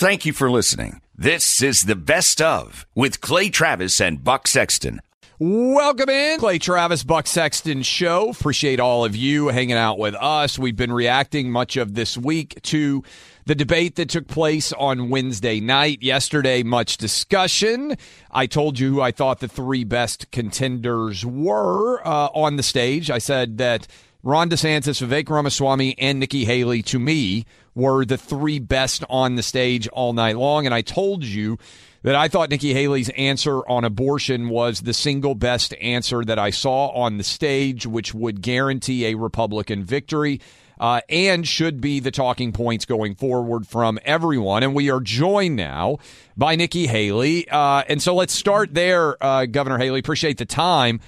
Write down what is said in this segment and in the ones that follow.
Thank you for listening. This is the best of with Clay Travis and Buck Sexton. Welcome in, Clay Travis, Buck Sexton Show. Appreciate all of you hanging out with us. We've been reacting much of this week to the debate that took place on Wednesday night. Yesterday, much discussion. I told you who I thought the three best contenders were uh, on the stage. I said that Ron DeSantis, Vivek Ramaswamy, and Nikki Haley, to me, were the three best on the stage all night long. And I told you that I thought Nikki Haley's answer on abortion was the single best answer that I saw on the stage, which would guarantee a Republican victory. Uh, and should be the talking points going forward from everyone. And we are joined now by Nikki Haley. Uh, and so let's start there, uh, Governor Haley. Appreciate the time.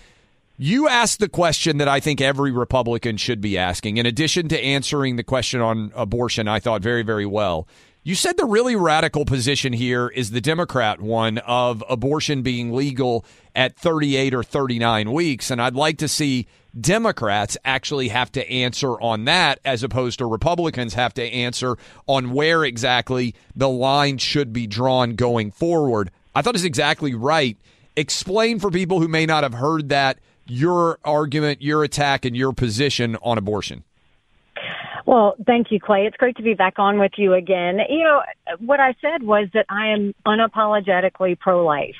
You asked the question that I think every Republican should be asking. In addition to answering the question on abortion, I thought very, very well. You said the really radical position here is the Democrat one of abortion being legal at 38 or 39 weeks. And I'd like to see Democrats actually have to answer on that as opposed to Republicans have to answer on where exactly the line should be drawn going forward. I thought it's exactly right. Explain for people who may not have heard that your argument, your attack, and your position on abortion. Well, thank you, Clay. It's great to be back on with you again. You know, what I said was that I am unapologetically pro life.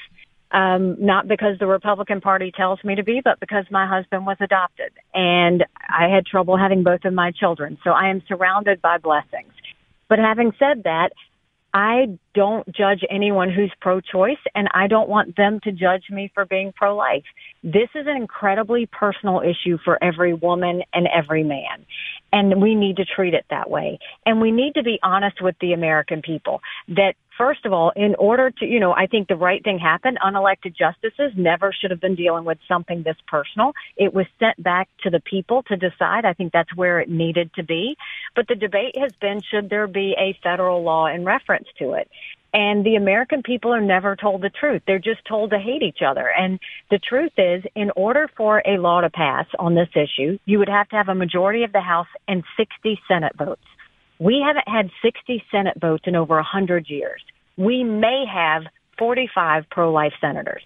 Um, not because the Republican Party tells me to be, but because my husband was adopted and I had trouble having both of my children. So I am surrounded by blessings. But having said that, I don't judge anyone who's pro-choice and I don't want them to judge me for being pro-life. This is an incredibly personal issue for every woman and every man. And we need to treat it that way. And we need to be honest with the American people that first of all, in order to, you know, I think the right thing happened. Unelected justices never should have been dealing with something this personal. It was sent back to the people to decide. I think that's where it needed to be. But the debate has been, should there be a federal law in reference to it? And the American people are never told the truth. They're just told to hate each other. And the truth is, in order for a law to pass on this issue, you would have to have a majority of the House and 60 Senate votes. We haven't had 60 Senate votes in over 100 years. We may have 45 pro-life senators.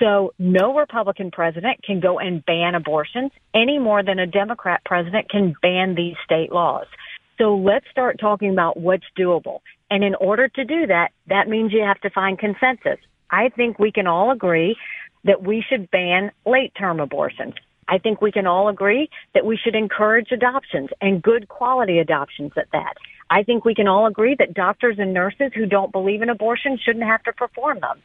So no Republican president can go and ban abortions any more than a Democrat president can ban these state laws. So let's start talking about what's doable. And in order to do that, that means you have to find consensus. I think we can all agree that we should ban late term abortions. I think we can all agree that we should encourage adoptions and good quality adoptions at that. I think we can all agree that doctors and nurses who don't believe in abortion shouldn't have to perform them.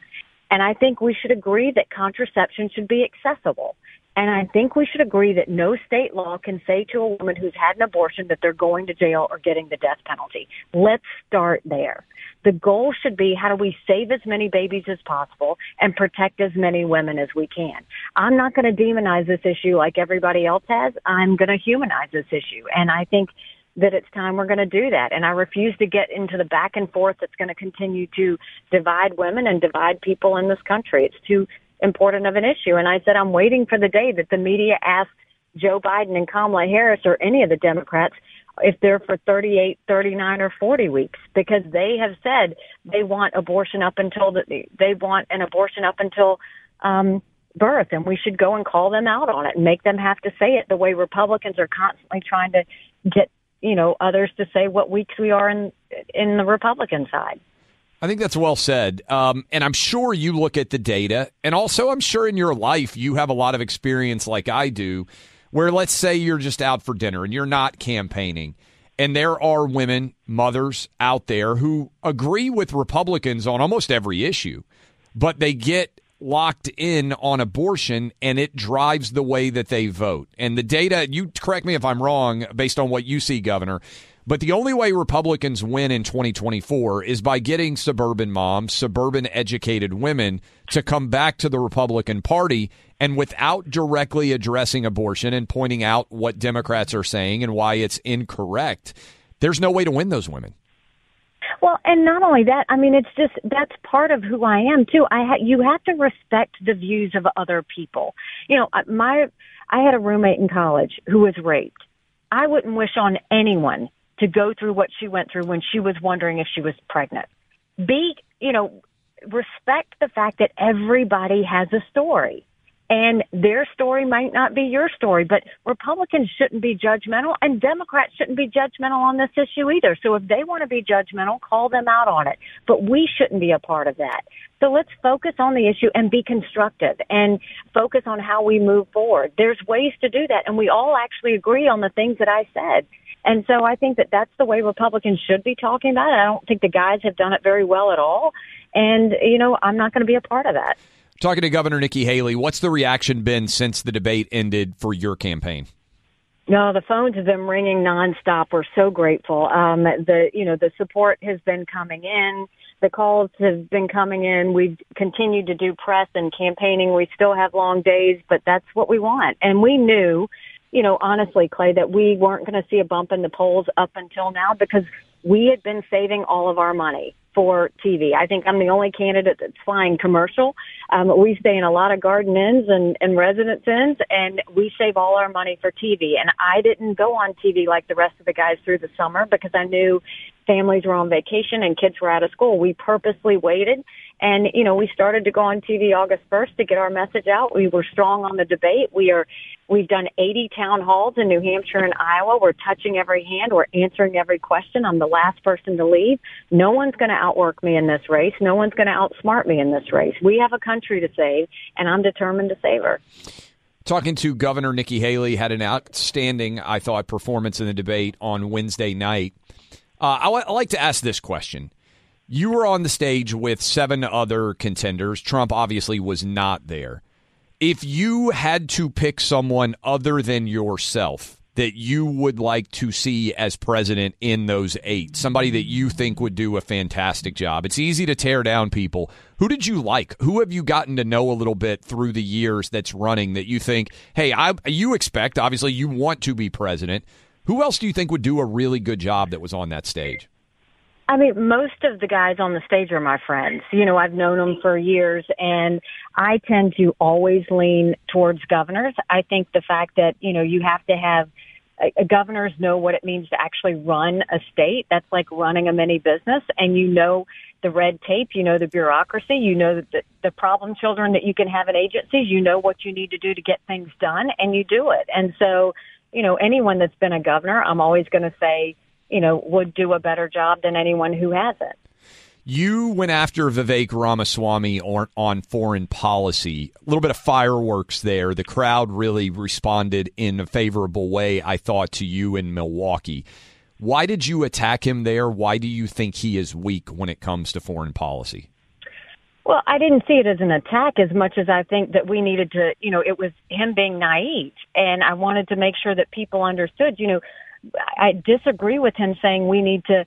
And I think we should agree that contraception should be accessible. And I think we should agree that no state law can say to a woman who's had an abortion that they're going to jail or getting the death penalty. Let's start there. The goal should be how do we save as many babies as possible and protect as many women as we can. I'm not going to demonize this issue like everybody else has. I'm going to humanize this issue. And I think that it's time we're going to do that. And I refuse to get into the back and forth that's going to continue to divide women and divide people in this country. It's too important of an issue. And I said, I'm waiting for the day that the media asks Joe Biden and Kamala Harris or any of the Democrats if they're for 38, 39, or 40 weeks because they have said they want abortion up until the, they want an abortion up until um, birth, and we should go and call them out on it and make them have to say it the way Republicans are constantly trying to get you know others to say what weeks we are in in the Republican side. I think that's well said. Um, and I'm sure you look at the data, and also I'm sure in your life you have a lot of experience like I do, where let's say you're just out for dinner and you're not campaigning, and there are women, mothers out there who agree with Republicans on almost every issue, but they get locked in on abortion and it drives the way that they vote. And the data, you correct me if I'm wrong based on what you see, Governor, but the only way Republicans win in 2024 is by getting suburban moms, suburban educated women to come back to the Republican Party and without directly addressing abortion and pointing out what Democrats are saying and why it's incorrect. There's no way to win those women. Well, and not only that, I mean, it's just that's part of who I am too. I ha- you have to respect the views of other people. You know, my I had a roommate in college who was raped. I wouldn't wish on anyone to go through what she went through when she was wondering if she was pregnant. Be, you know, respect the fact that everybody has a story and their story might not be your story, but Republicans shouldn't be judgmental and Democrats shouldn't be judgmental on this issue either. So if they want to be judgmental, call them out on it, but we shouldn't be a part of that. So let's focus on the issue and be constructive and focus on how we move forward. There's ways to do that and we all actually agree on the things that I said. And so I think that that's the way Republicans should be talking about it. I don't think the guys have done it very well at all. And, you know, I'm not going to be a part of that. Talking to Governor Nikki Haley, what's the reaction been since the debate ended for your campaign? No, the phones have been ringing nonstop. We're so grateful. Um, the you know the support has been coming in. The calls have been coming in. We've continued to do press and campaigning. We still have long days, but that's what we want. And we knew you know, honestly, Clay, that we weren't going to see a bump in the polls up until now because we had been saving all of our money for TV. I think I'm the only candidate that's flying commercial. Um, we stay in a lot of garden inns and, and residence inns, and we save all our money for TV. And I didn't go on TV like the rest of the guys through the summer because I knew families were on vacation and kids were out of school. We purposely waited and, you know, we started to go on TV August 1st to get our message out. We were strong on the debate. We are, we've done 80 town halls in New Hampshire and Iowa. We're touching every hand. We're answering every question. I'm the last person to leave. No one's going to outwork me in this race. No one's going to outsmart me in this race. We have a country to save and I'm determined to save her. Talking to Governor Nikki Haley had an outstanding, I thought, performance in the debate on Wednesday night. Uh, I, w- I like to ask this question you were on the stage with seven other contenders. Trump obviously was not there. If you had to pick someone other than yourself that you would like to see as president in those eight, somebody that you think would do a fantastic job, it's easy to tear down people. Who did you like? Who have you gotten to know a little bit through the years that's running that you think, hey, I, you expect, obviously, you want to be president. Who else do you think would do a really good job that was on that stage? I mean, most of the guys on the stage are my friends. You know, I've known them for years and I tend to always lean towards governors. I think the fact that, you know, you have to have uh, governors know what it means to actually run a state. That's like running a mini business and you know the red tape, you know the bureaucracy, you know the, the problem children that you can have in agencies, you know what you need to do to get things done and you do it. And so, you know, anyone that's been a governor, I'm always going to say, you know, would do a better job than anyone who hasn't. You went after Vivek Ramaswamy on foreign policy. A little bit of fireworks there. The crowd really responded in a favorable way, I thought, to you in Milwaukee. Why did you attack him there? Why do you think he is weak when it comes to foreign policy? Well, I didn't see it as an attack as much as I think that we needed to, you know, it was him being naive. And I wanted to make sure that people understood, you know, I disagree with him saying we need to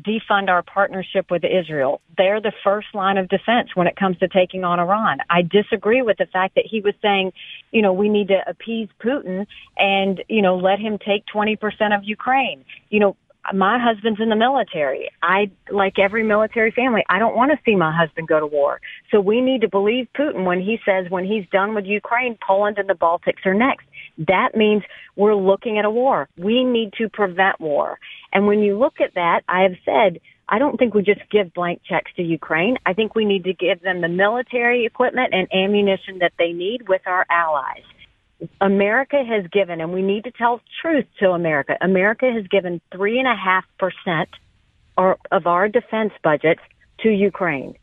defund our partnership with Israel. They're the first line of defense when it comes to taking on Iran. I disagree with the fact that he was saying, you know, we need to appease Putin and, you know, let him take 20% of Ukraine. You know, my husband's in the military. I, like every military family, I don't want to see my husband go to war. So we need to believe Putin when he says when he's done with Ukraine, Poland and the Baltics are next. That means we're looking at a war. We need to prevent war. And when you look at that, I have said, I don't think we just give blank checks to Ukraine. I think we need to give them the military equipment and ammunition that they need with our allies. America has given, and we need to tell truth to America. America has given three and a half percent of our defense budget to Ukraine.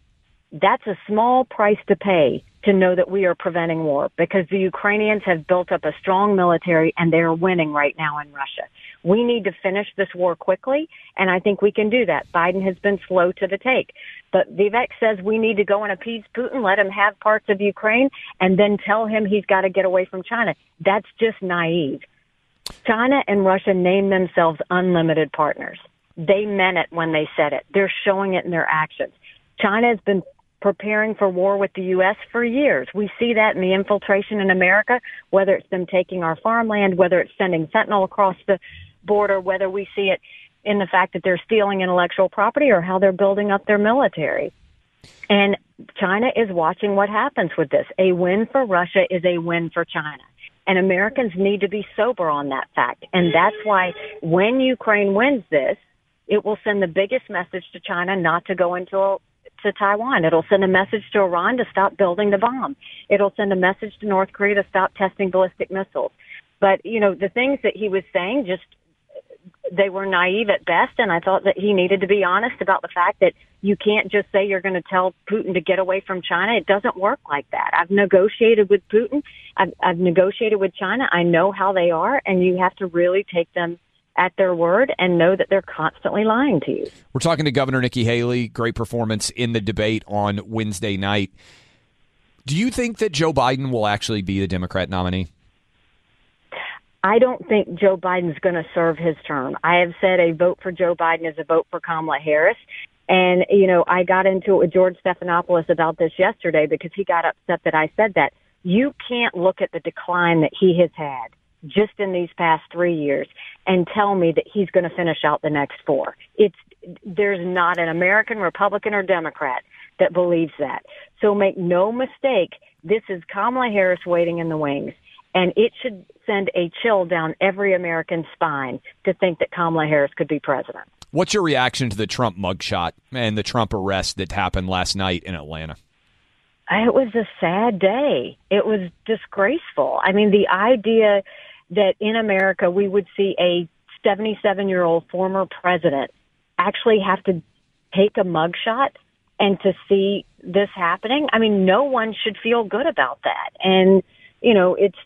That's a small price to pay to know that we are preventing war because the Ukrainians have built up a strong military and they are winning right now in Russia. We need to finish this war quickly, and I think we can do that. Biden has been slow to the take. But Vivek says we need to go and appease Putin, let him have parts of Ukraine, and then tell him he's got to get away from China. That's just naive. China and Russia name themselves unlimited partners. They meant it when they said it. They're showing it in their actions. China has been preparing for war with the U.S. for years. We see that in the infiltration in America, whether it's them taking our farmland, whether it's sending fentanyl across the border, whether we see it in the fact that they're stealing intellectual property or how they're building up their military. And China is watching what happens with this. A win for Russia is a win for China. And Americans need to be sober on that fact. And that's why when Ukraine wins this, it will send the biggest message to China not to go into to Taiwan. It'll send a message to Iran to stop building the bomb. It'll send a message to North Korea to stop testing ballistic missiles. But, you know, the things that he was saying just they were naive at best and I thought that he needed to be honest about the fact that you can't just say you're going to tell Putin to get away from China. It doesn't work like that. I've negotiated with Putin. I've, I've negotiated with China. I know how they are and you have to really take them at their word and know that they're constantly lying to you. We're talking to Governor Nikki Haley. Great performance in the debate on Wednesday night. Do you think that Joe Biden will actually be the Democrat nominee? I don't think Joe Biden's going to serve his term. I have said a vote for Joe Biden is a vote for Kamala Harris. And, you know, I got into it with George Stephanopoulos about this yesterday because he got upset that I said that. You can't look at the decline that he has had just in these past three years and tell me that he's going to finish out the next four. It's, there's not an American Republican or Democrat that believes that. So make no mistake, this is Kamala Harris waiting in the wings. And it should send a chill down every American spine to think that Kamala Harris could be president. What's your reaction to the Trump mugshot and the Trump arrest that happened last night in Atlanta? It was a sad day. It was disgraceful. I mean, the idea that in America we would see a 77 year old former president actually have to take a mugshot and to see this happening. I mean, no one should feel good about that. And, you know, it's,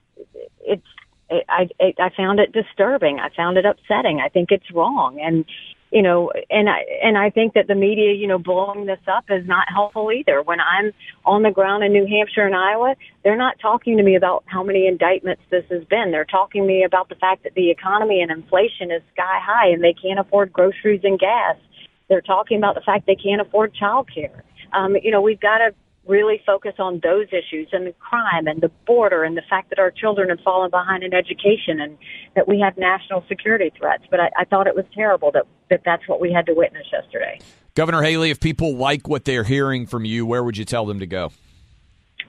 it's, I, I, found it disturbing. I found it upsetting. I think it's wrong. And, you know, and I and I think that the media, you know, blowing this up is not helpful either. When I'm on the ground in New Hampshire and Iowa, they're not talking to me about how many indictments this has been. They're talking to me about the fact that the economy and inflation is sky high and they can't afford groceries and gas. They're talking about the fact they can't afford child care. Um, you know, we've got to really focus on those issues and the crime and the border and the fact that our children have fallen behind in education and that we have national security threats. But I, I thought it was terrible that, that that's what we had to witness yesterday. Governor Haley, if people like what they're hearing from you, where would you tell them to go?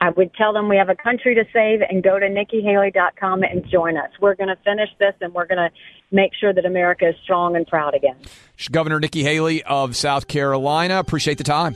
I would tell them we have a country to save and go to nikkihaley.com and join us. We're going to finish this and we're going to make sure that America is strong and proud again. Governor Nikki Haley of South Carolina, appreciate the time.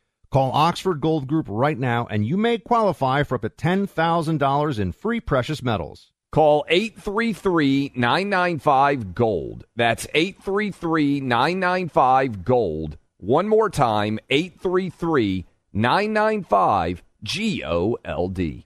Call Oxford Gold Group right now and you may qualify for up to $10,000 in free precious metals. Call 833 995 Gold. That's 833 995 Gold. One more time 833 995 G O L D.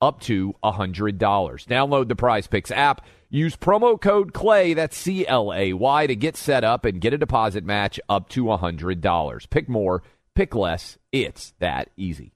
up to $100. Download the Prize Picks app. Use promo code CLAY, that's C L A Y, to get set up and get a deposit match up to $100. Pick more, pick less. It's that easy.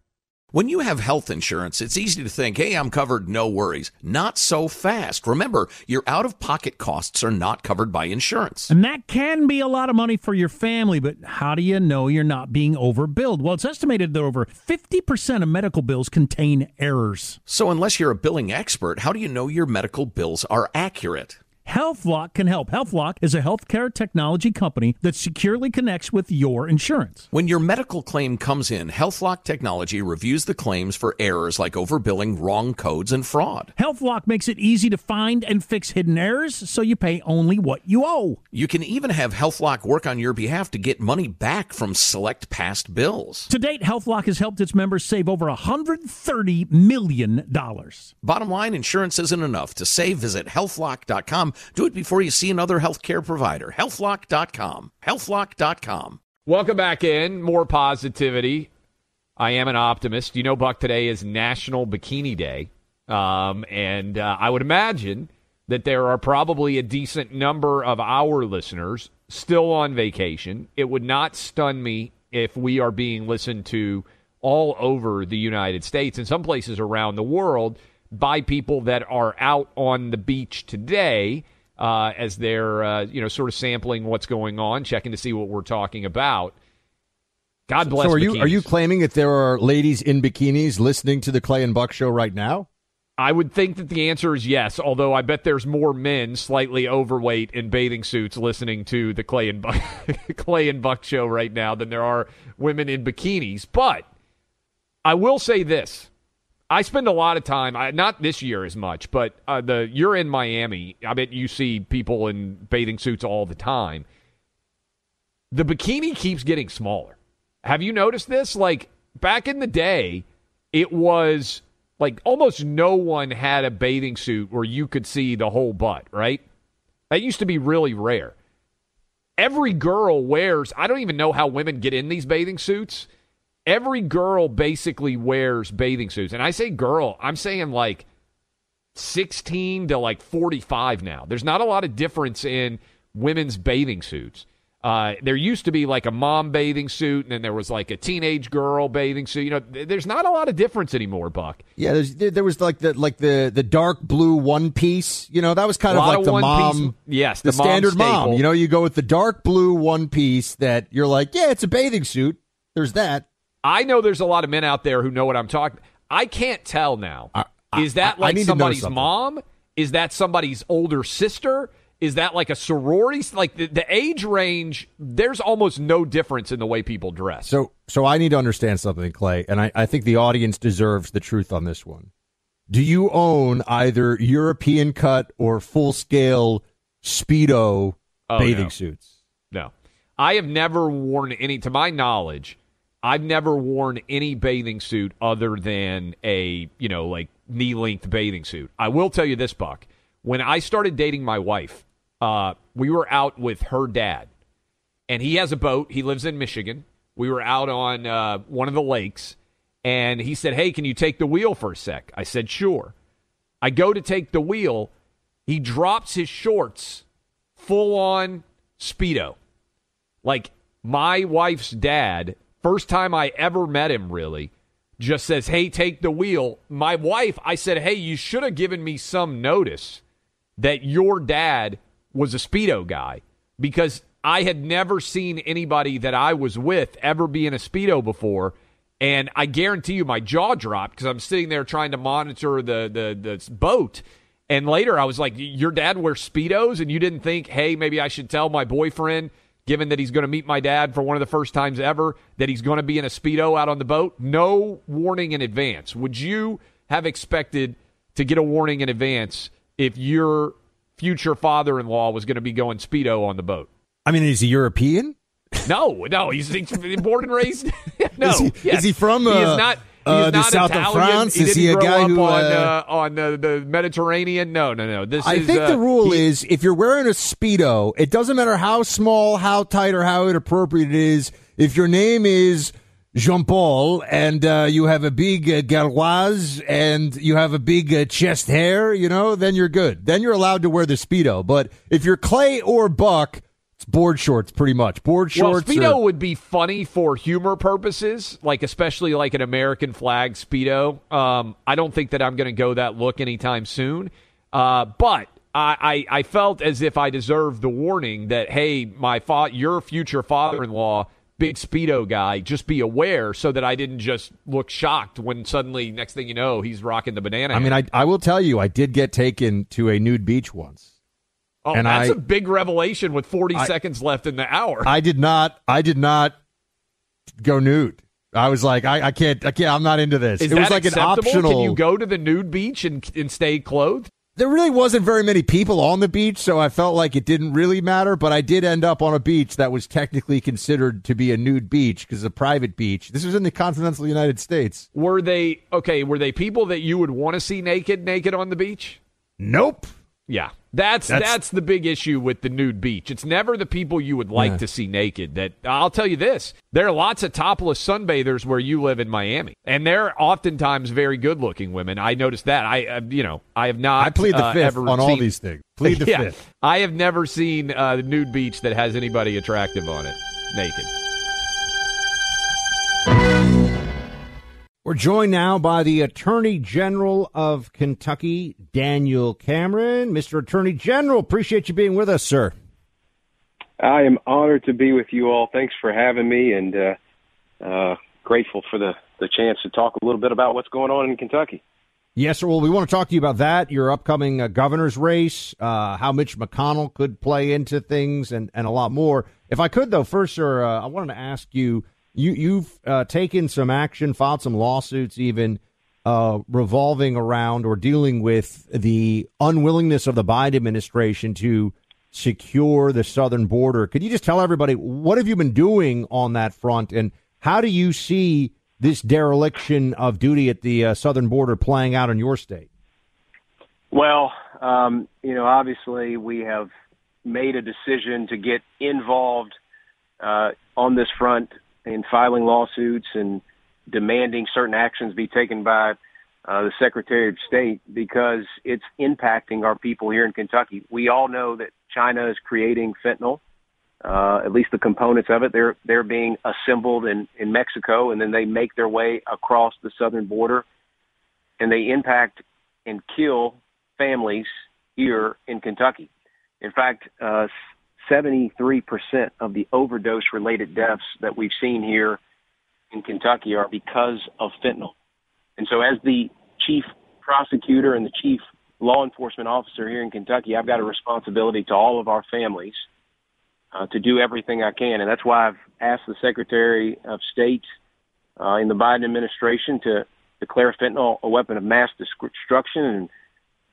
When you have health insurance, it's easy to think, hey, I'm covered, no worries. Not so fast. Remember, your out of pocket costs are not covered by insurance. And that can be a lot of money for your family, but how do you know you're not being overbilled? Well, it's estimated that over 50% of medical bills contain errors. So, unless you're a billing expert, how do you know your medical bills are accurate? HealthLock can help. HealthLock is a healthcare technology company that securely connects with your insurance. When your medical claim comes in, HealthLock technology reviews the claims for errors like overbilling, wrong codes, and fraud. HealthLock makes it easy to find and fix hidden errors so you pay only what you owe. You can even have HealthLock work on your behalf to get money back from select past bills. To date, HealthLock has helped its members save over $130 million. Bottom line, insurance isn't enough. To save, visit healthlock.com. Do it before you see another healthcare provider. Healthlock.com. Healthlock.com. Welcome back in. More positivity. I am an optimist. You know, Buck, today is National Bikini Day. Um, and uh, I would imagine that there are probably a decent number of our listeners still on vacation. It would not stun me if we are being listened to all over the United States and some places around the world by people that are out on the beach today uh, as they're uh, you know sort of sampling what's going on, checking to see what we're talking about. God bless. So are you bikinis. are you claiming that there are ladies in bikinis listening to the Clay and Buck show right now? I would think that the answer is yes, although I bet there's more men slightly overweight in bathing suits listening to the Clay and Buck, Clay and Buck show right now than there are women in bikinis. But I will say this. I spend a lot of time, not this year as much, but uh, the you're in Miami. I bet you see people in bathing suits all the time. The bikini keeps getting smaller. Have you noticed this? Like back in the day, it was like almost no one had a bathing suit where you could see the whole butt, right? That used to be really rare. Every girl wears, I don't even know how women get in these bathing suits. Every girl basically wears bathing suits. And I say girl, I'm saying like 16 to like 45 now. There's not a lot of difference in women's bathing suits. Uh, there used to be like a mom bathing suit, and then there was like a teenage girl bathing suit. You know, th- there's not a lot of difference anymore, Buck. Yeah, there's, there, there was like the like the the dark blue one piece. You know, that was kind A of like of the mom. piece- yes, the, the mom standard mom. You know, you go with the dark blue one piece that you're like, yeah, it's a bathing suit. There's that. I know there's a lot of men out there who know what I'm talking. I can't tell now. I- Is that I- I like need to know somebody's mom? Is that somebody's older sister? Is that like a sorority? Like the, the age range, there's almost no difference in the way people dress. So so I need to understand something, Clay, and I, I think the audience deserves the truth on this one. do you own either European cut or full scale Speedo Oh, bathing no. suits? No. I have never worn any, to my knowledge, I've never worn any bathing suit other than a, you know, like knee length bathing suit. I will tell you this, Buck. When I started dating my wife, uh, we were out with her dad, and he has a boat. He lives in Michigan. We were out on uh, one of the lakes, and he said, Hey, can you take the wheel for a sec? I said, Sure. I go to take the wheel. He drops his shorts full on Speedo. Like my wife's dad, first time I ever met him, really, just says, Hey, take the wheel. My wife, I said, Hey, you should have given me some notice that your dad was a Speedo guy because I had never seen anybody that I was with ever be in a Speedo before. And I guarantee you my jaw dropped because I'm sitting there trying to monitor the, the, the boat. And later I was like, Your dad wears Speedos? And you didn't think, hey, maybe I should tell my boyfriend, given that he's going to meet my dad for one of the first times ever, that he's going to be in a Speedo out on the boat? No warning in advance. Would you have expected to get a warning in advance if your future father in law was going to be going Speedo on the boat? I mean, is he European? No, no, he's, he's born and raised. no, Is he- yes. is he from, He is uh, not. Uh, the south of France? He Is he a guy who, on uh, uh, on uh, the Mediterranean? No, no, no. This I is, think uh, the rule he- is if you're wearing a Speedo, it doesn't matter how small, how tight, or how inappropriate it is. If your name is Jean Paul and uh, you have a big uh, Gauloise and you have a big uh, chest hair, you know, then you're good. Then you're allowed to wear the Speedo. But if you're Clay or Buck, it's board shorts pretty much. Board Well, shorts. Speedo are- would be funny for humor purposes, like especially like an American flag Speedo. Um, I don't think that I'm going to go that look anytime soon. Uh, but I, I, I felt as if I deserved the warning that hey, my fa- your future father-in-law, big Speedo guy, just be aware, so that I didn't just look shocked when suddenly next thing you know he's rocking the banana. I mean. I, I will tell you, I did get taken to a nude beach once. Oh, and that's I- a big revelation with 40 I- seconds left in the hour. I did not. I did not go nude. I was like, I, I can't. I can't. I'm not into this. Is it was like an acceptable? optional. Can you go to the nude beach and, and stay clothed? there really wasn't very many people on the beach, so I felt like it didn't really matter. But I did end up on a beach that was technically considered to be a nude beach because it's a private beach. This was in the continental United States. Were they okay? Were they people that you would want to see naked, naked on the beach? Nope. Yeah, that's that's, That's- the big issue with the nude beach. It's never the people you would like Yeah. to see naked. That I'll tell you this: there are lots of topless sunbathers where you live in Miami, and they're oftentimes very good-looking women. I noticed that. I, uh, you know, I have not. I plead the uh, fifth on all these things. Plead the yeah, fifth. I have never seen uh, the nude beach that has anybody attractive on it naked. We're joined now by the Attorney General of Kentucky, Daniel Cameron. Mr. Attorney General, appreciate you being with us, sir. I am honored to be with you all. Thanks for having me, and uh, uh, grateful for the the chance to talk a little bit about what's going on in Kentucky. Yes, sir. Well, we want to talk to you about that, your upcoming uh, governor's race, uh, how Mitch McConnell could play into things, and, and a lot more. If I could, though, first, sir, uh, I wanted to ask you, you you've uh, taken some action, filed some lawsuits, even uh, revolving around or dealing with the unwillingness of the Biden administration to secure the southern border. Could you just tell everybody what have you been doing on that front, and how do you see this dereliction of duty at the uh, southern border playing out in your state? Well, um, you know, obviously we have made a decision to get involved uh, on this front in filing lawsuits and demanding certain actions be taken by uh, the Secretary of State because it's impacting our people here in Kentucky. We all know that China is creating fentanyl. Uh, at least the components of it, they're they're being assembled in in Mexico, and then they make their way across the southern border, and they impact and kill families here in Kentucky. In fact, uh, 73% of the overdose related deaths that we've seen here in Kentucky are because of fentanyl. And so, as the chief prosecutor and the chief law enforcement officer here in Kentucky, I've got a responsibility to all of our families uh, to do everything I can. And that's why I've asked the Secretary of State uh, in the Biden administration to declare fentanyl a weapon of mass destruction and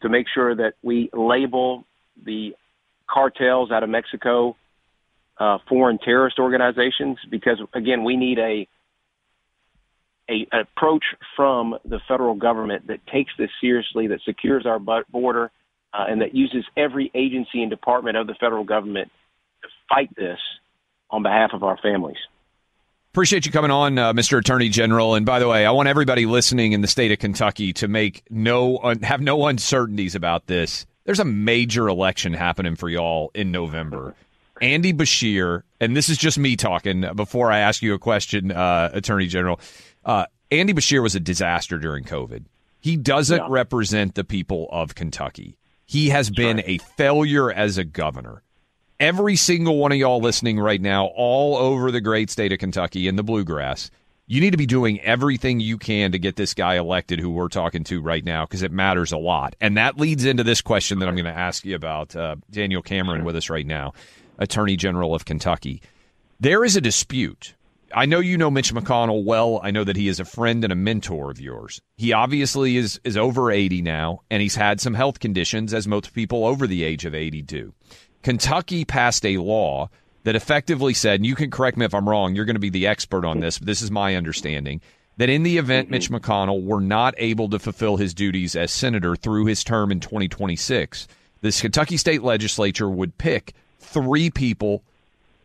to make sure that we label the cartels out of Mexico uh, foreign terrorist organizations because again we need a a an approach from the federal government that takes this seriously that secures our border uh, and that uses every agency and department of the federal government to fight this on behalf of our families. Appreciate you coming on, uh, Mr. Attorney General. And by the way, I want everybody listening in the state of Kentucky to make no have no uncertainties about this. There's a major election happening for y'all in November. Andy Beshear, and this is just me talking before I ask you a question, uh, Attorney General. Uh, Andy Beshear was a disaster during COVID. He doesn't yeah. represent the people of Kentucky. He has been right. a failure as a governor every single one of y'all listening right now, all over the great state of Kentucky in the bluegrass, you need to be doing everything you can to get this guy elected who we're talking to right now because it matters a lot. And that leads into this question that I'm going to ask you about uh, Daniel Cameron with us right now, Attorney General of Kentucky. There is a dispute. I know you know Mitch McConnell well. I know that he is a friend and a mentor of yours. He obviously is is over 80 now and he's had some health conditions as most people over the age of 80 do. Kentucky passed a law that effectively said, and you can correct me if I'm wrong, you're going to be the expert on this, but this is my understanding, that in the event mm-hmm. Mitch McConnell were not able to fulfill his duties as senator through his term in 2026, this Kentucky state legislature would pick three people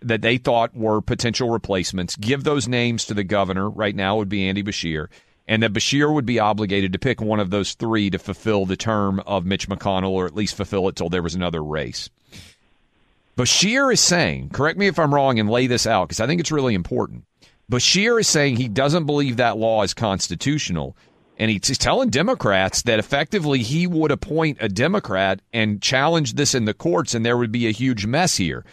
that they thought were potential replacements, give those names to the governor. Right now would be Andy Beshear. And that Beshear would be obligated to pick one of those three to fulfill the term of Mitch McConnell, or at least fulfill it till there was another race. Beshear is saying, correct me if I'm wrong and lay this out because I think it's really important. Beshear is saying he doesn't believe that law is constitutional. And he's telling Democrats that effectively he would appoint a Democrat and challenge this in the courts, and there would be a huge mess here.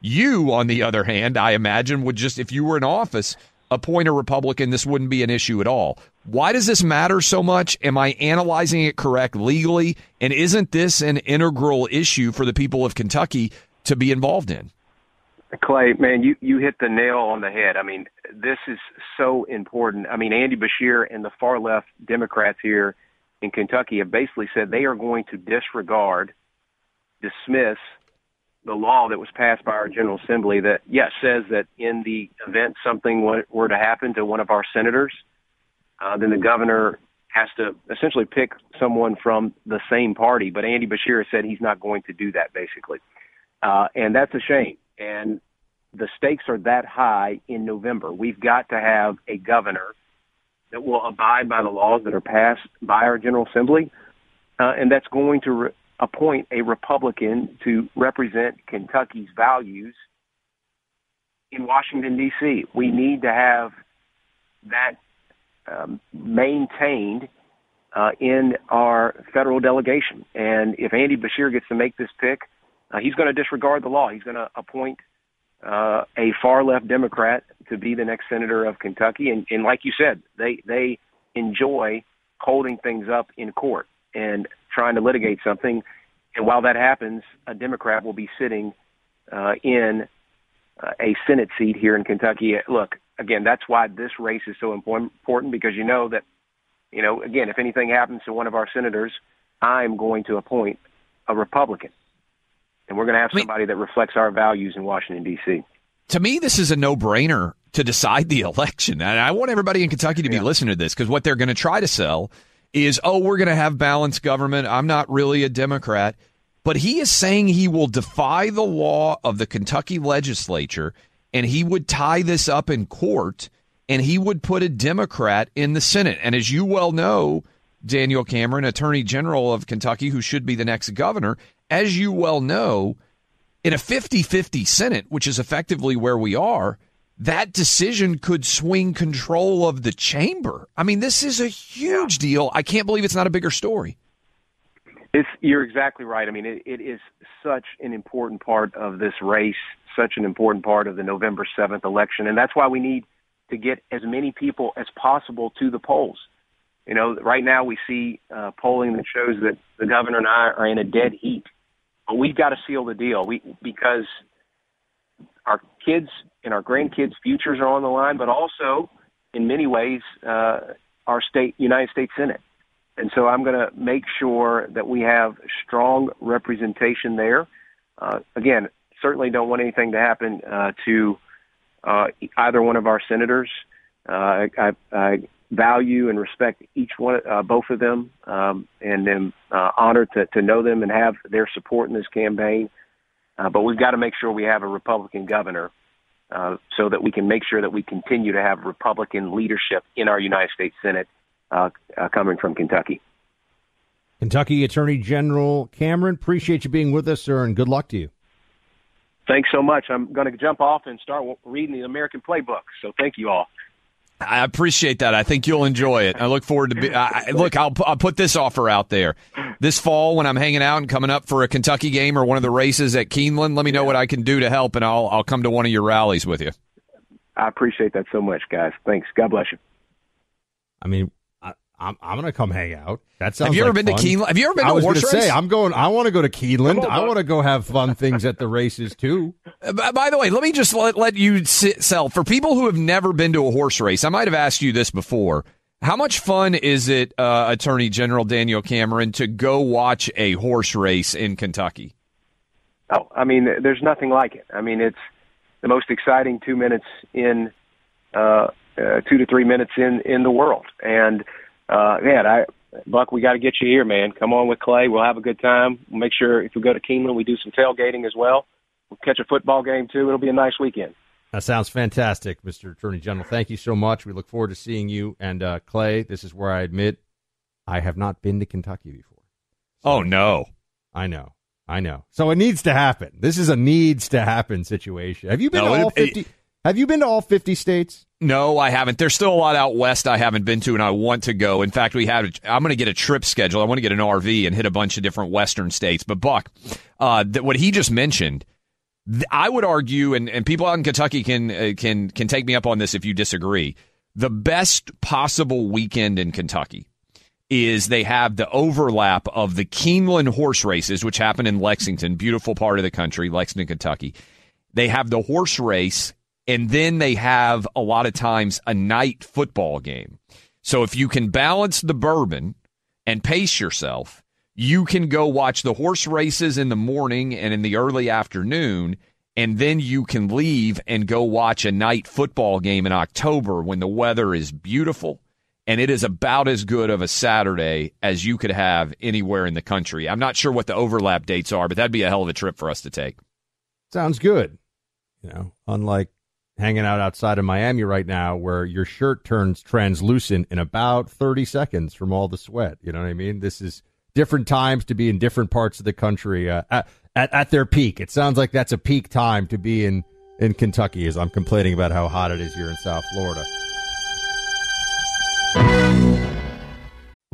You, on the other hand, I imagine, would just, if you were in office, appoint a Republican. This wouldn't be an issue at all. Why does this matter so much? Am I analyzing it correct legally? And isn't this an integral issue for the people of Kentucky to be involved in. Clay, man, you, you hit the nail on the head. I mean, this is so important. I mean, Andy Beshear and the far left Democrats here in Kentucky have basically said they are going to disregard, dismiss the law that was passed by our General Assembly that, yes, says that in the event something were to happen to one of our senators, uh, then the governor has to essentially pick someone from the same party. But Andy Beshear said he's not going to do that, basically. Uh, and that's a shame. And the stakes are that high in November. We've got to have a governor that will abide by the laws that are passed by our General Assembly, uh, and that's going to re- appoint a Republican to represent Kentucky's values in Washington, D.C. We need to have that um, maintained uh, in our federal delegation. And if Andy Beshear gets to make this pick, uh, he's going to disregard the law. He's going to appoint uh, a far left Democrat to be the next senator of Kentucky. And, and like you said, they they enjoy holding things up in court and trying to litigate something. And while that happens, a Democrat will be sitting uh, in uh, a Senate seat here in Kentucky. Look, again, that's why this race is so important because you know that, you know, again, if anything happens to one of our senators, I'm going to appoint a Republican and we're going to have somebody I mean, that reflects our values in Washington D.C. To me, this is a no-brainer to decide the election, and I want everybody in Kentucky to be listening to this because what they're going to try to sell is, oh, we're going to have balanced government. I'm not really a Democrat, but he is saying he will defy the law of the Kentucky legislature, and he would tie this up in court, and he would put a Democrat in the Senate. And as you well know. Daniel Cameron, Attorney General of Kentucky, who should be the next governor, as you well know, in a 50 50 Senate, which is effectively where we are, that decision could swing control of the chamber. I mean, this is a huge deal. I can't believe it's not a bigger story. It's, you're exactly right. I mean, it, it is such an important part of this race, such an important part of the November 7th election. And that's why we need to get as many people as possible to the polls. You know, right now we see uh, polling that shows that the governor and I are in a dead heat but we've got to seal the deal. We because our kids and our grandkids' futures are on the line, but also in many ways, uh, our state, United States Senate. And so I'm going to make sure that we have strong representation there. Uh, again, certainly don't want anything to happen uh, to uh, either one of our senators. Uh, I, I value and respect each one, uh, both of them, um, and am uh, honored to, to know them and have their support in this campaign. Uh, but we've got to make sure we have a Republican governor uh, so that we can make sure that we continue to have Republican leadership in our United States Senate uh, uh, coming from Kentucky. Kentucky Attorney General Cameron, appreciate you being with us, sir, and good luck to you. Thanks so much. I'm going to jump off and start reading the American playbook. So thank you all. I appreciate that. I think you'll enjoy it. I look forward to be. I, look, I'll I'll put this offer out there. This fall, when I'm hanging out and coming up for a Kentucky game or one of the races at Keeneland, let me know what I can do to help, and I'll I'll come to one of your rallies with you. I appreciate that so much, guys. Thanks. God bless you. I mean, I'm I'm gonna come hang out. That sounds. Have you like ever been fun. to Keeneland? Have you ever been I to was a horse gonna race? say I'm going. I want to go to Keeneland. On, I want to go have fun things at the races too. Uh, By the way, let me just let, let you sit, sell for people who have never been to a horse race. I might have asked you this before. How much fun is it, uh, Attorney General Daniel Cameron, to go watch a horse race in Kentucky? Oh, I mean, there's nothing like it. I mean, it's the most exciting two minutes in uh, uh, two to three minutes in in the world. And uh, man, I Buck, we got to get you here, man. Come on with Clay. We'll have a good time. We'll make sure if we go to Keeneland, we do some tailgating as well. We'll catch a football game too. It'll be a nice weekend. That sounds fantastic, Mr. Attorney General. Thank you so much. We look forward to seeing you. And uh, Clay, this is where I admit I have not been to Kentucky before. Oh no. I know. I know. So it needs to happen. This is a needs to happen situation. Have you been No, to all it- it- 50 Have you been to all 50 states? No, I haven't. There's still a lot out west I haven't been to, and I want to go. In fact, we have. I'm going to get a trip schedule. I want to get an RV and hit a bunch of different western states. But Buck, uh, th- what he just mentioned, th- I would argue, and, and people out in Kentucky can uh, can can take me up on this if you disagree. The best possible weekend in Kentucky is they have the overlap of the Keeneland horse races, which happen in Lexington, beautiful part of the country, Lexington, Kentucky. They have the horse race, and then they have a lot of times a night football game. So if you can balance the bourbon and pace yourself, you can go watch the horse races in the morning and in the early afternoon, and then you can leave and go watch a night football game in October when the weather is beautiful and it is about as good of a Saturday as you could have anywhere in the country. I'm not sure what the overlap dates are, but that'd be a hell of a trip for us to take. Sounds good. You know, unlike hanging out outside of Miami right now where your shirt turns translucent in about 30 seconds from all the sweat. You know what I mean? This is different times to be in different parts of the country uh, at, at, at their peak. It sounds like that's a peak time to be in, in Kentucky as I'm complaining about how hot it is here in South Florida.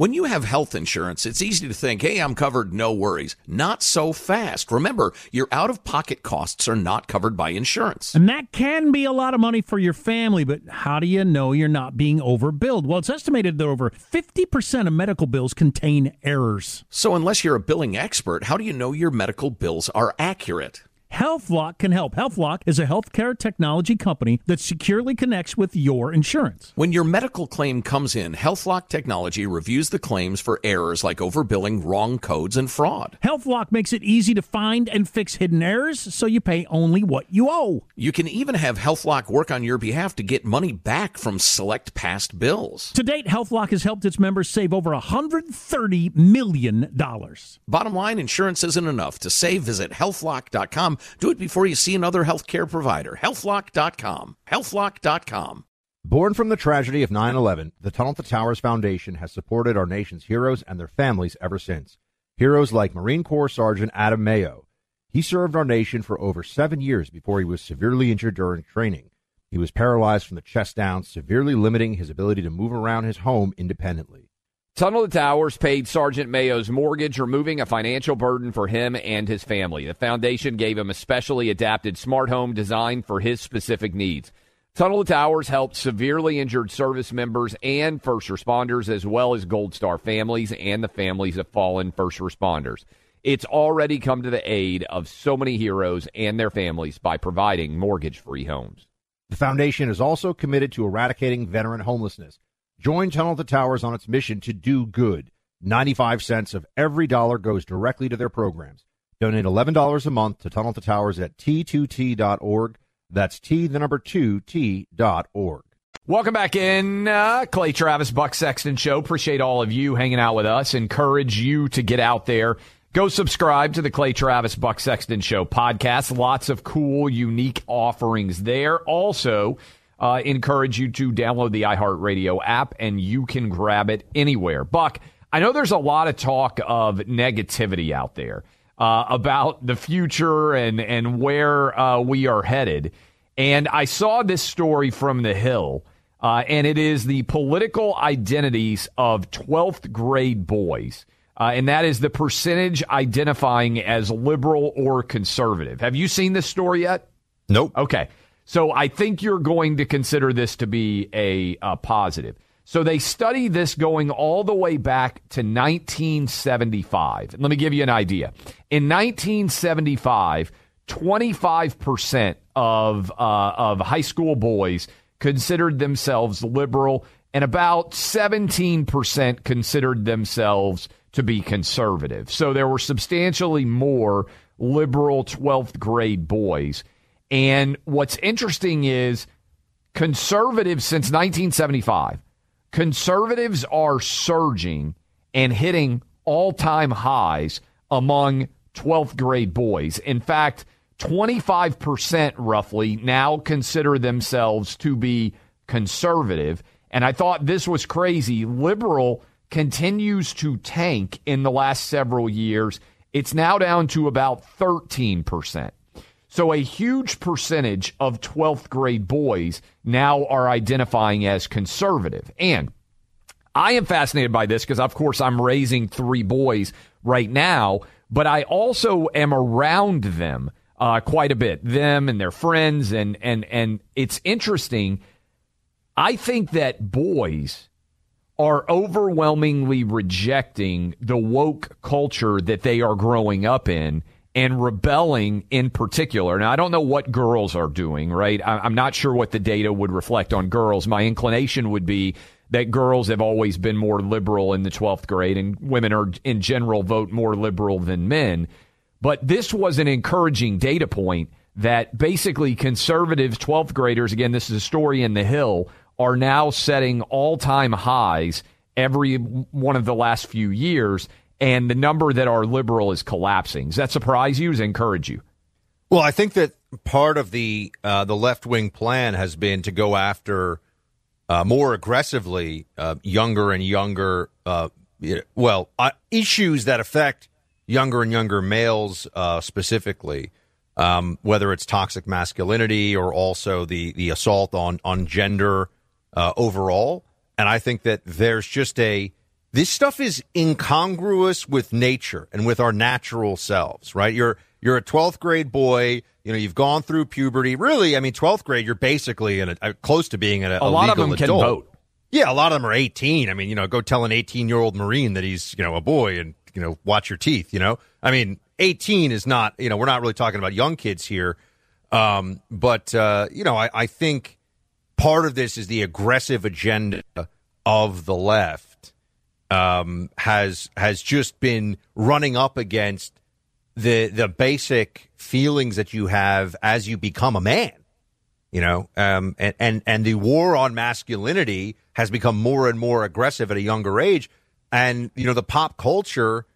When you have health insurance, it's easy to think, hey, I'm covered, no worries. Not so fast. Remember, your out of pocket costs are not covered by insurance. And that can be a lot of money for your family, but how do you know you're not being overbilled? Well, it's estimated that over 50% of medical bills contain errors. So, unless you're a billing expert, how do you know your medical bills are accurate? HealthLock can help. HealthLock is a healthcare technology company that securely connects with your insurance. When your medical claim comes in, HealthLock Technology reviews the claims for errors like overbilling, wrong codes, and fraud. HealthLock makes it easy to find and fix hidden errors so you pay only what you owe. You can even have HealthLock work on your behalf to get money back from select past bills. To date, HealthLock has helped its members save over $130 million. Bottom line, insurance isn't enough. To save, visit healthlock.com. Do it before you see another healthcare provider. Healthlock.com. Healthlock.com. Born from the tragedy of 9 11, the Tunnel to Towers Foundation has supported our nation's heroes and their families ever since. Heroes like Marine Corps Sergeant Adam Mayo. He served our nation for over seven years before he was severely injured during training. He was paralyzed from the chest down, severely limiting his ability to move around his home independently. Tunnel to Towers paid Sergeant Mayo's mortgage, removing a financial burden for him and his family. The foundation gave him a specially adapted smart home designed for his specific needs. Tunnel to Towers helped severely injured service members and first responders, as well as Gold Star families and the families of fallen first responders. It's already come to the aid of so many heroes and their families by providing mortgage free homes. The foundation is also committed to eradicating veteran homelessness. Join Tunnel to Towers on its mission to do good. 95 cents of every dollar goes directly to their programs. Donate $11 a month to Tunnel to Towers at t2t.org. That's T, the number two, T dot org. Welcome back in, uh, Clay Travis, Buck Sexton Show. Appreciate all of you hanging out with us. Encourage you to get out there. Go subscribe to the Clay Travis, Buck Sexton Show podcast. Lots of cool, unique offerings there. Also, uh, encourage you to download the iHeartRadio app and you can grab it anywhere. Buck, I know there's a lot of talk of negativity out there uh, about the future and and where uh, we are headed. And I saw this story from The Hill, uh, and it is the political identities of 12th grade boys. Uh, and that is the percentage identifying as liberal or conservative. Have you seen this story yet? Nope. Okay. So I think you're going to consider this to be a, a positive. So they study this going all the way back to 1975. Let me give you an idea. In 1975, 25% of, uh, of high school boys considered themselves liberal, and about 17% considered themselves to be conservative. So there were substantially more liberal 12th grade boys. And what's interesting is conservatives since 1975 conservatives are surging and hitting all time highs among 12th grade boys. In fact, 25% roughly now consider themselves to be conservative. And I thought this was crazy. Liberal continues to tank in the last several years. It's now down to about 13%. So a huge percentage of 12th grade boys now are identifying as conservative. And I am fascinated by this because, of course, I'm raising three boys right now, but I also am around them uh, quite a bit, them and their friends, and and and it's interesting. I think that boys are overwhelmingly rejecting the woke culture that they are growing up in and rebelling in particular. Now, I don't know what girls are doing, right? I'm not sure what the data would reflect on girls. My inclination would be that girls have always been more liberal in the 12th grade and women are in general vote more liberal than men. But this was an encouraging data point that basically conservative 12th graders, again, this is a story in the Hill, are now setting all time highs every one of the last few years. And the number that are liberal is collapsing. Does that surprise you? Does it encourage you? Well, I think that part of the uh, the left wing plan has been to go after uh, more aggressively uh, younger and younger, uh, well, uh, issues that affect younger and younger males uh, specifically, um, whether it's toxic masculinity or also the, the assault on, on gender overall. And I think that there's just a, this stuff is incongruous with nature and with our natural selves, right? You're, you're a 12th grade boy you know, you've gone through puberty. Really, I mean, 12th grade, you're basically in a, uh, close to being a, a, a lot of them adult. can vote. Yeah, a lot of them are 18. I mean, you know, go tell an 18 year old Marine that he's, you know, a boy and, you know, watch your teeth, you know? I mean, 18 is not, you know, we're not really talking about young kids here. Um, but, uh, you know, I, I think part of this is the aggressive agenda of the left um, has has just been running up against the the basic feelings that you have as you become a man. You know, um, and, and and the war on masculinity has become more and more aggressive at a younger age, and you know the pop culture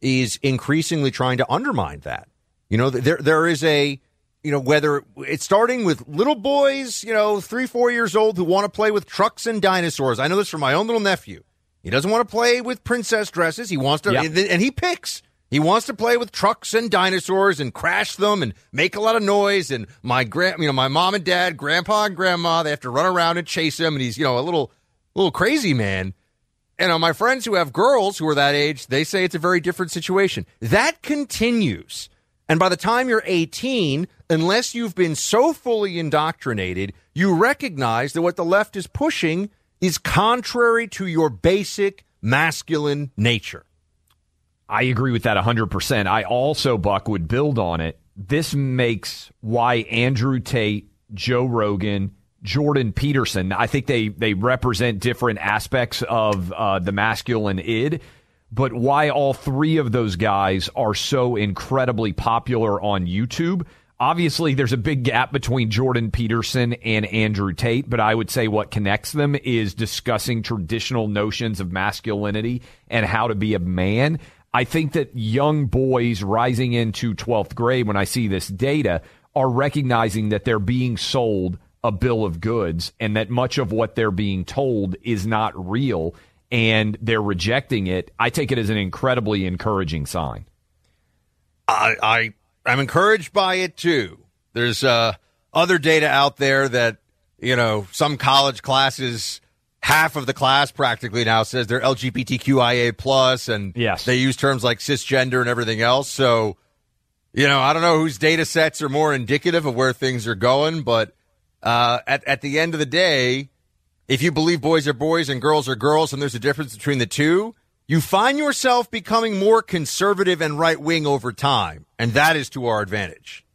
is increasingly trying to undermine that. You know, there there is a you know whether it's starting with little boys, you know, three four years old who want to play with trucks and dinosaurs. I know this from my own little nephew. He doesn't want to play with princess dresses. He wants to, Yep. and he picks. He wants to play with trucks and dinosaurs and crash them and make a lot of noise. And my grand, you know, my mom and dad, grandpa and grandma, they have to run around and chase him. And he's, you know, a little, little crazy man. And uh, my friends who have girls who are that age, they say it's a very different situation. That continues. And by the time you're 18, unless you've been so fully indoctrinated, you recognize that what the left is pushing is contrary to your basic masculine nature. I agree with that 100%. I also, Buck, would build on it. This makes why Andrew Tate, Joe Rogan, Jordan Peterson, I think they, they represent different aspects of uh, the masculine id, but why all three of those guys are so incredibly popular on YouTube. Obviously, there's a big gap between Jordan Peterson and Andrew Tate, but I would say what connects them is discussing traditional notions of masculinity and how to be a man. I think that young boys rising into 12th grade, when I see this data, are recognizing that they're being sold a bill of goods and that much of what they're being told is not real and they're rejecting it. I take it as an incredibly encouraging sign. I, I I'm encouraged by it too. There's uh, other data out there that you know some college classes, half of the class practically now says they're LGBTQIA plus, and Yes. they use terms like cisgender and everything else. So, you know, I don't know whose data sets are more indicative of where things are going, but uh, at at the end of the day, if you believe boys are boys and girls are girls, and there's a difference between the two, you find yourself becoming more conservative and right wing over time, and that is to our advantage.